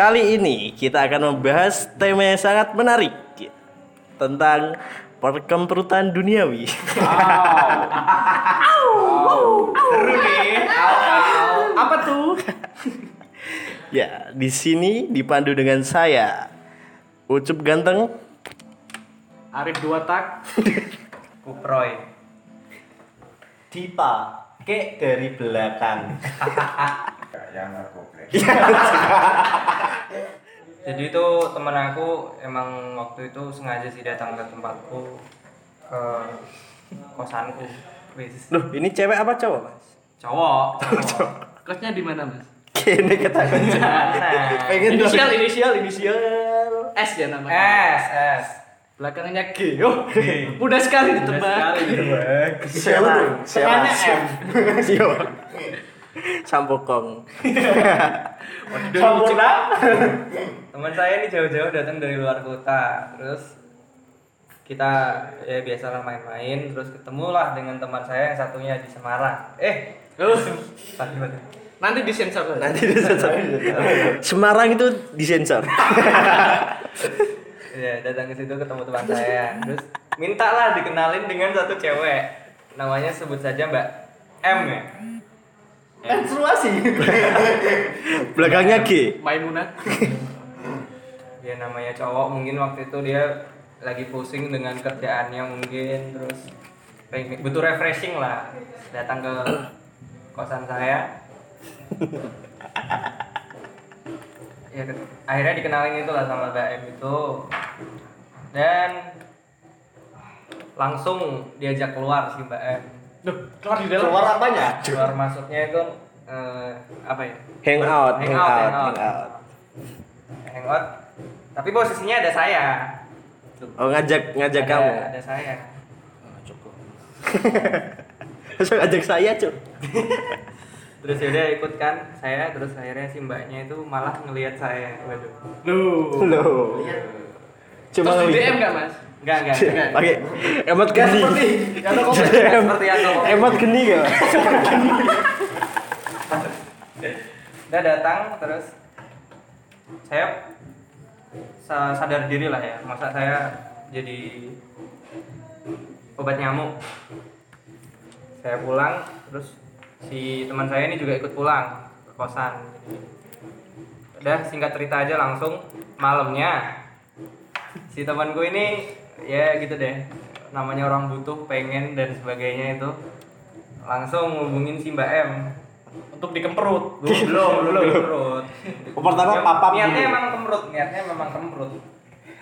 Kali ini kita akan membahas tema yang sangat menarik tentang perkemperutan duniawi. Seru nih. Apa tuh? ya, di sini dipandu dengan saya Ucup ganteng. Arif dua tak. Kuproy. Dipa kek dari belakang Jadi itu temen aku emang waktu itu sengaja sih datang ke tempatku ke kosanku. Wis. Loh, ini cewek apa cowok, Mas? Cowok. cowok. Kosnya di mana, Mas? Kene ketahuan. Nah, Pengen Inisial, inisial, inisial. S ya namanya. S S. Belakangnya G. Oh, mudah sekali ditebak. Siapa dong? Siapa? Tengahnya M. Siapa? Sampokong. Teman saya ini jauh-jauh datang dari luar kota. Terus kita ya biasalah main-main terus ketemulah dengan teman saya yang satunya di Semarang. Eh, mana? nanti disensor. Nanti disensor. Semarang itu disensor. Ya, datang ke situ ketemu teman saya. Terus mintalah dikenalin dengan satu cewek. Namanya sebut saja Mbak M ya. Menstruasi. Belakangnya G. Maimunah. Ya namanya cowok mungkin waktu itu dia lagi pusing dengan kerjaannya mungkin terus pengen butuh refreshing lah. Datang ke kosan saya. Ya akhirnya dikenalin itu lah sama Mbak M itu. Dan langsung diajak keluar si Mbak M Duh, keluar di dalam. keluar apanya keluar masuknya itu eh, apa ya Hangout, Hangout, hangout, hangout. hangout. hangout tapi posisinya ada saya Oh ngajak ngajak ada, kamu. ada saya Masa ngajak saya, Cuk? terus yaudah ikut kan saya terus akhirnya si mbaknya itu malah ngelihat saya waduh Duh. Loh. Cuma Terus di. DM enggak, Mas? Enggak enggak enggak Pakai emot geni. Kalau kok DM. seperti yang kamu Emot geni gak? udah datang terus saya sa- sadar diri lah ya masa saya jadi obat nyamuk saya pulang terus si teman saya ini juga ikut pulang ke kosan udah singkat cerita aja langsung malamnya si temanku ini ya gitu deh namanya orang butuh pengen dan sebagainya itu langsung ngubungin si Mbak M Untuk dikemperut. belum belum kemprut Oh, pertama papap niatnya dulu. emang kemprut niatnya memang kemprut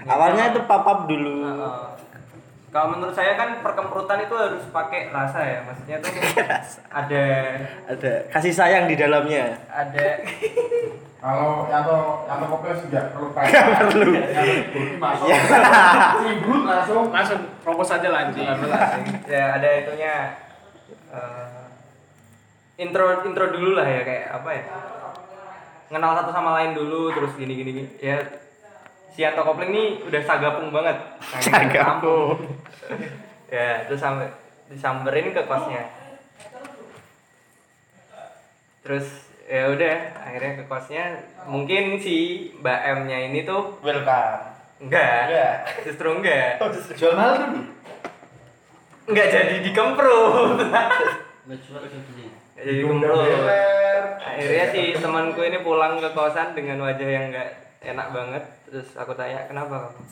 Awalnya itu papap dulu. Heeh. kalau menurut saya kan perkemperutan itu harus pakai rasa ya maksudnya tuh ada Ada kasih sayang di dalamnya. ada Kalau yang to koples tidak perlu pakai. Nggak perlu. Masuk. Cibrut langsung. Langsung propos aja lanjut. ya ada itunya eh, intro intro dulu lah ya kayak apa ya kenal satu sama lain dulu terus gini gini, gini. ya si Anto Kopling nih udah sagapung banget Saking Sagapung. kampung. ya terus sampai disamperin ke kosnya terus ya udah akhirnya ke kosnya. Mungkin si Mbak M nya ini tuh welcome. Enggak. Enggak. justru enggak. Jual mahal dulu enggak jadi dikemprut. Nggak jadi kemprut akhirnya si temanku ini pulang ke kosan dengan wajah yang enggak enak banget. Terus aku tanya kenapa kamu?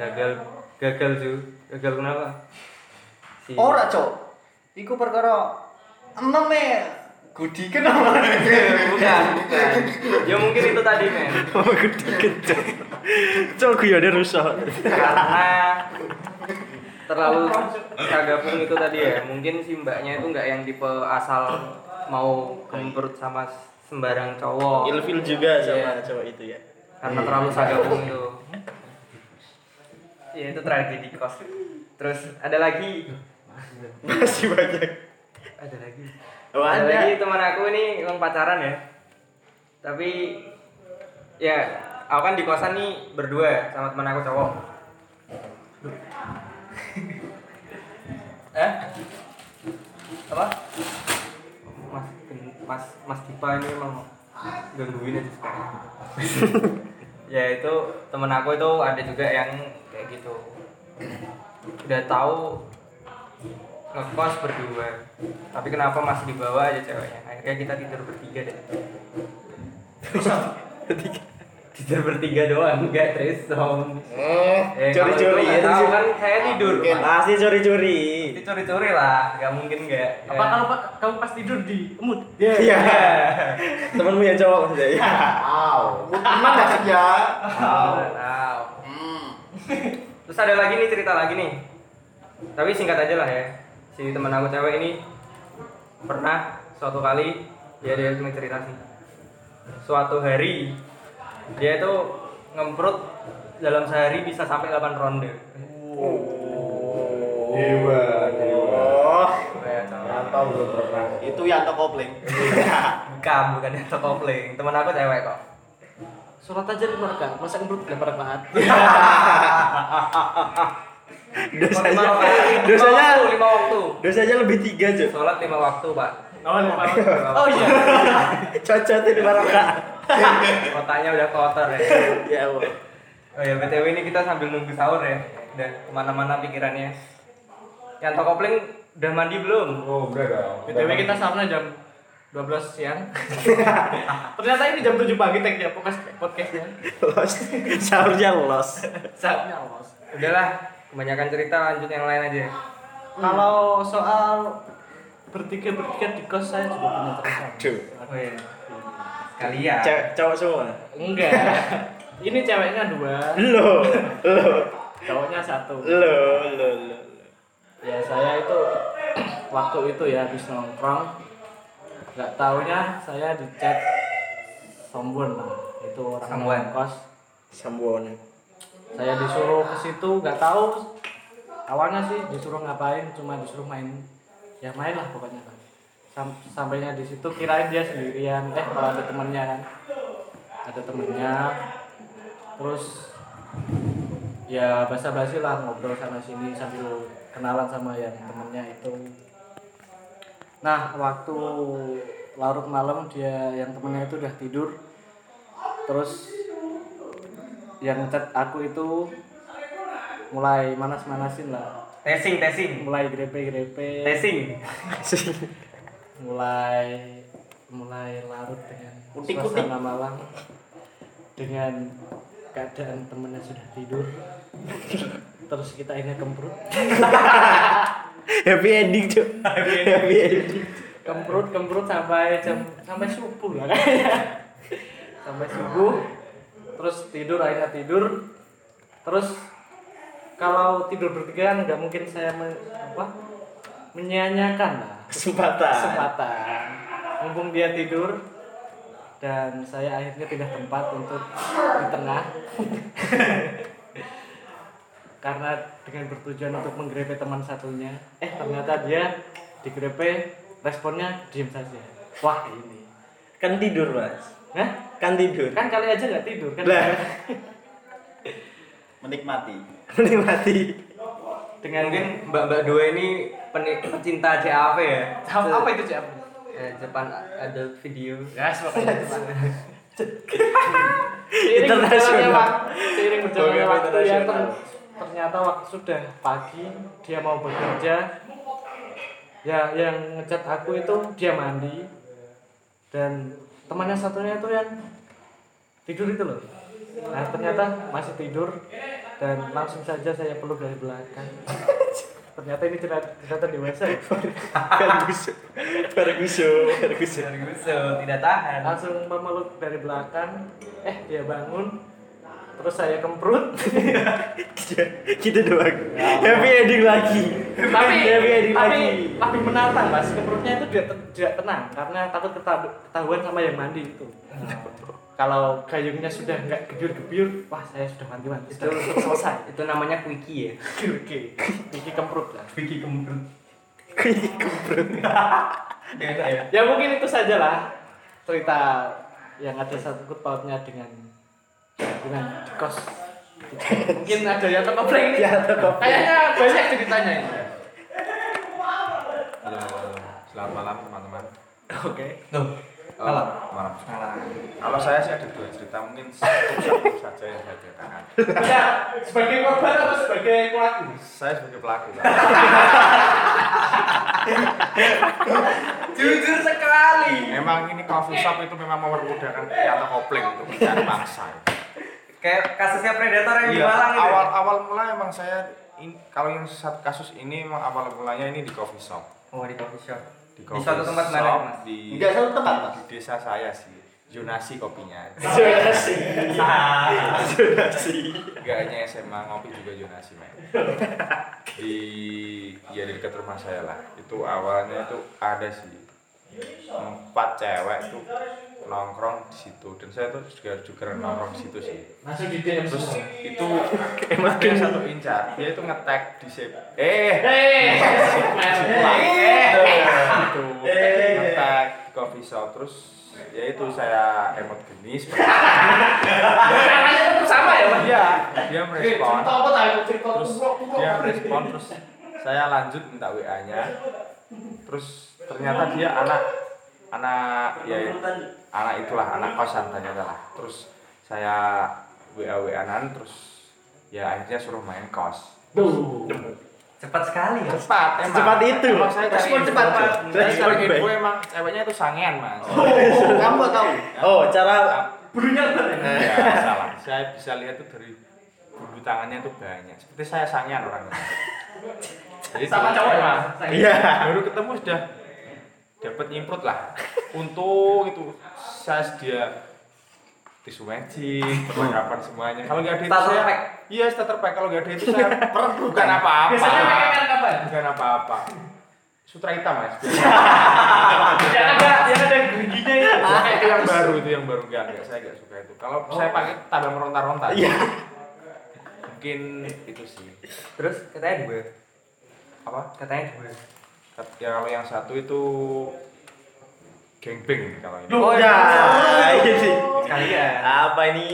Gagal gagal ju. Gagal kenapa? Si ora cok iku perkara emang me gudi kenapa bukan bukan ya mungkin itu tadi men Mama gede gede. Cuk guyone rusak. karena terlalu sagapung itu tadi ya mungkin si mbaknya itu nggak yang tipe asal mau kemprut sama sembarang cowok Ilfil juga sama Iya. cowok itu ya. karena terlalu sagapung itu ya itu tragedi kos terus ada lagi Masih banyak. ada lagi Oh, ada lagi teman aku ini emang pacaran ya. Tapi ya aku kan di kosan nih berdua sama teman aku cowok. Eh? Apa? Mas mas mas Dipa ini emang gangguin aja sekarang. Ya itu temen aku itu ada juga yang kayak gitu. Udah tahu ngekos berdua tapi kenapa masih dibawa aja ceweknya akhirnya kita tidur bertiga deh tidur bertiga doang enggak dong eh, kalau curi-curi ya, tahu sih. kan saya tidur Mungkin. Pasti curi-curi. itu curi-curi lah nggak mungkin nggak Apa kalau Pak, kamu pas tidur di emut? Iya. Temenmu yang cowok maksudnya. Iya. Wow. Teman maksudnya. Tahu, tahu. Hmm. Terus ada lagi nih cerita lagi nih. Tapi singkat aja lah ya. Si teman aku cewek ini pernah suatu kali dia dia cuma cerita sih. Suatu hari dia itu ngemprut dalam sehari bisa sampai 8 ronde. Dewa, dewa. Oh, Rantau belum pernah. itu Yanto Kopling. Bukan, bukan yang kopling. Teman aku cewek kok. Sholat aja lima rakaat, masa ngemprut lima rakaat? Dosanya, Lima waktu, dosanya, lima waktu. dosanya lebih tiga cuy. Sholat lima waktu, Pak. Oh, lima rakaat. Oh iya. Cocok itu barokah. Kotanya udah kotor ya. Ya Allah. Oh ya BTW ini kita sambil nunggu sahur ya. Udah ke mana-mana pikirannya. Yang toko kopling udah mandi belum? Oh, udah dong. BTW kita sahurnya jam 12 siang. Ternyata ini jam 7 pagi tag ya podcast podcastnya. Los. Sahurnya los. Saatnya los. Udahlah, kebanyakan cerita lanjut yang lain aja. Kalau soal bertiga bertiga di kos saya juga punya cerita. Aduh. Oh iya. Kalian. Cewek cowok semua. Enggak. Ini ceweknya dua, Lo, lo, cowoknya satu. lo, lo, lo. Ya saya itu waktu itu ya habis nongkrong, nggak taunya saya di chat someone lah, itu orang kos. Sambon. Saya disuruh ke situ, nggak tahu. Awalnya sih disuruh ngapain, cuma disuruh main, ya main lah pokoknya. Sam- sampainya di situ kirain dia sendirian, eh malah ada temennya kan, ada temennya, terus ya basa-basi lah ngobrol sana sini sambil kenalan sama yang temennya itu. Nah waktu larut malam dia yang temennya itu udah tidur. Terus yang chat aku itu mulai manas-manasin lah Tesing, tesing. mulai grepe-grepe Tesing. mulai mulai larut dengan Utik-utik. suasana malam dengan keadaan temennya sudah tidur terus kita ini kemprut Happy ending cuy. Happy ending. kemprut kemprut sampai jam sampai subuh lah sampai subuh terus tidur akhirnya tidur. Terus kalau tidur bertiga nggak mungkin saya men- apa menyia-nyiakan lah Kesempatan. kesempatan. Mumpung dia tidur dan saya akhirnya pindah tempat untuk di tengah. Karena dengan bertujuan untuk menggrepe teman satunya. Eh ternyata dia digrepe responnya diem saja. Wah ini. Kan tidur mas. Hah? Kan tidur. kan kali aja nggak tidur kan Lah. Menikmati. Menikmati. Dengan mungkin mbak-mbak dua ini peni- pecinta CAV ya. apa, apa itu siapa Eh, Jepang ada video. ya berjalannya Internasional. seiring berjalannya waktu ya ter- ternyata waktu sudah pagi dia mau bekerja ya yang ngechat aku itu dia mandi dan temannya satunya itu yang tidur itu loh nah ternyata masih tidur dan langsung saja saya peluk dari belakang ternyata ini ternyata, ternyata ya. Ferguson. Ferguson. Ferguson. Ferguson tidak tahan. langsung memeluk dari belakang eh dia bangun terus saya kemprut Kita, doang. Happy ending lagi. tapi happy ending tapi lagi. lebih menantang mas kemprutnya itu tidak tidak tenang karena takut keta- ketahuan sama yang mandi itu kalau gayungnya sudah nggak gebyur-gebyur wah saya sudah mandi-mandi sudah sudah selesai Itu namanya quickie ya. oke iki kemprut lah Quickie kemprut. Kemprut. ya. ya mungkin itu sajalah cerita yang ada sangkut pautnya dengan dengan di kos mungkin ada yang terkomplain Ya, kayaknya banyak ceritanya ini Halo, selamat malam teman-teman. oke Tuh. Malam. malam. Malam. Kalau saya sih ada dua cerita mungkin satu saja yang saya ceritakan. Ya, sebagai korban atau sebagai pelaku? Saya sebagai pelaku. Jujur sekali. Memang ini coffee shop itu memang mempermudahkan Yanto Kopling untuk mencari mangsa. Kayak kasusnya predator yang di Iya, Malang itu. awal awal mula emang saya in- kalau yang satu kasus ini emang awal mulanya ini di coffee shop. Oh, di coffee shop. Di, Di suatu tempat mana, shop Mas? Di, Enggak satu tempat, Mas. di desa saya sih. Zonasi kopinya. Zonasi. Zonasi. Gak hanya SMA ngopi juga zonasi men. Di ya di dekat rumah saya lah. Itu awalnya itu ada sih empat cewek itu nongkrong di situ. Dan saya tuh juga juga nongkrong di situ sih. Langsung di DM Terus itu ada yang satu incar. Dia itu ngetek di save. Eh. Hei, itu ngetek di coffee shop. Terus ya itu saya emot geni seperti namanya tetap sama ya, Mas? dia dia merespon. Terus dia merespon terus saya lanjut minta WA nya terus ternyata dia anak anak ya anak itulah anak kosan ternyata lah terus saya WA WA nan terus ya akhirnya suruh main kos Duh. Cepat sekali ya. cepat emang Secepat itu. emang saya Respon cepat. Pak. saya Respon info emang ceweknya itu sangean mas Kamu gak tahu? Oh, cara Bulunya ya? salah saya bisa lihat tuh dari bulu tangannya tuh banyak seperti saya sangean orangnya jadi Sama cowok Mas? Iya. baru ketemu sudah dapat nyimprut lah. Untung itu saya sedia tisu magic perlengkapan semuanya. Kalau nggak ada itu Starter saya pack. iya starter pack. Kalau nggak ada itu saya bukan. apa-apa. Biasanya pakai merek apa? bukan apa-apa. Sutra hitam mas. Yang ada, yang ada geriginya itu. Itu yang baru itu yang baru. Enggak enggak saya enggak suka itu. Kalau saya pakai tambah meronta-ronta. Iya. mungkin itu sih. Terus katanya dua. apa? Katanya dua. Ya kalau yang satu itu gengbeng ini kalau ini. Oh, ya, ini. Sekalian. Apa ini?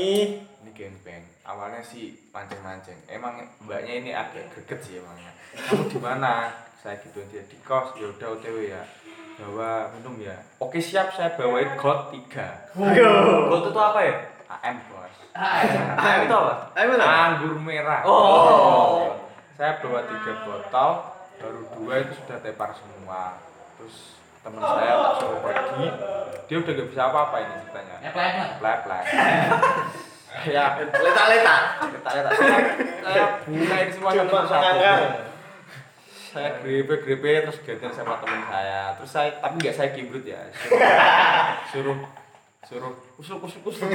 ini gengbeng. Awalnya sih mancing-mancing. Emang mbaknya ini agak greget sih emangnya. Kamu di mana? Saya gituin dia di kos. Ya udah otw ya. Bawa minum ya. Oke siap. Saya bawain got tiga. Gold itu apa ya? am bos. Ah, itu apa? Ayo lah. anggur merah. Oh. saya bawa tiga botol baru dua itu sudah tepar semua. Terus teman saya tak suruh pergi dia udah gak bisa apa-apa ini ceritanya. Ya, pelan lah. plek plek ya. Letak-letak. letak-letak. Saya, saya buka ini semua satu. persatu mengangkat. saya grepe grepe terus gantian sama teman saya. Terus saya tapi nggak saya kibrut ya. Suruh suruh suruh usul usul usul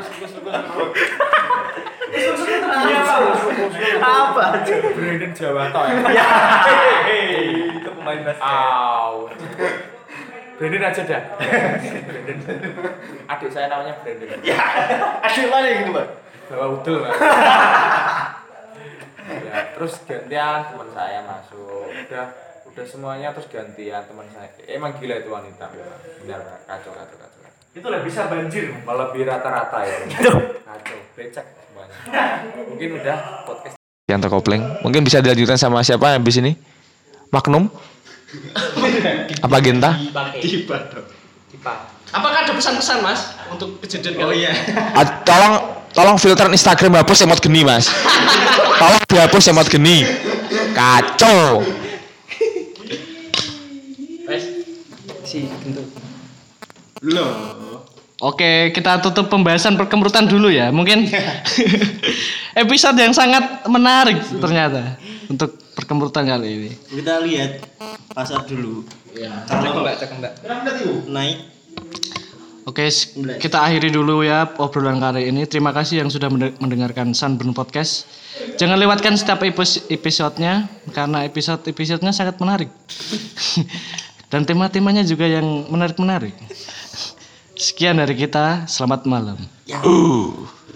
usul usul usul Apa? Brandon Jawa toh ya Itu pemain basket. Aw. Brandon aja dah. Brandon. Adik saya namanya Brandon. Ya. Asyik mana yang gitu, Pak? Bawa Mas. ya, terus gantian teman saya masuk. Udah udah semuanya terus gantian teman saya. Emang gila itu wanita. Benar, kacau kacau kacau. Itu lah bisa banjir. Melebihi rata-rata itu. Kacau, becek. Mungkin udah podcast Yanto Kopling. Mungkin bisa dilanjutkan sama siapa habis ini? Magnum? Apa Genta? Apakah ada pesan-pesan mas untuk kejadian kali ini? Ah, tolong tolong filter Instagram hapus emot geni mas. tolong dihapus emot geni. Kacau. Oke, kita tutup pembahasan perkemrutan dulu ya. Mungkin episode yang sangat menarik ternyata untuk perkemrutan kali ini. Kita lihat pasar dulu. Ya. Kalau Mbak, cek mbak. naik Oke, kita akhiri dulu ya obrolan kali ini. Terima kasih yang sudah mende- mendengarkan Sunburn Podcast. Jangan lewatkan setiap epis- episodenya karena episode-episodenya sangat menarik. Dan tema-temanya juga yang menarik-menarik. Sekian dari kita, selamat malam. Ya. Uh.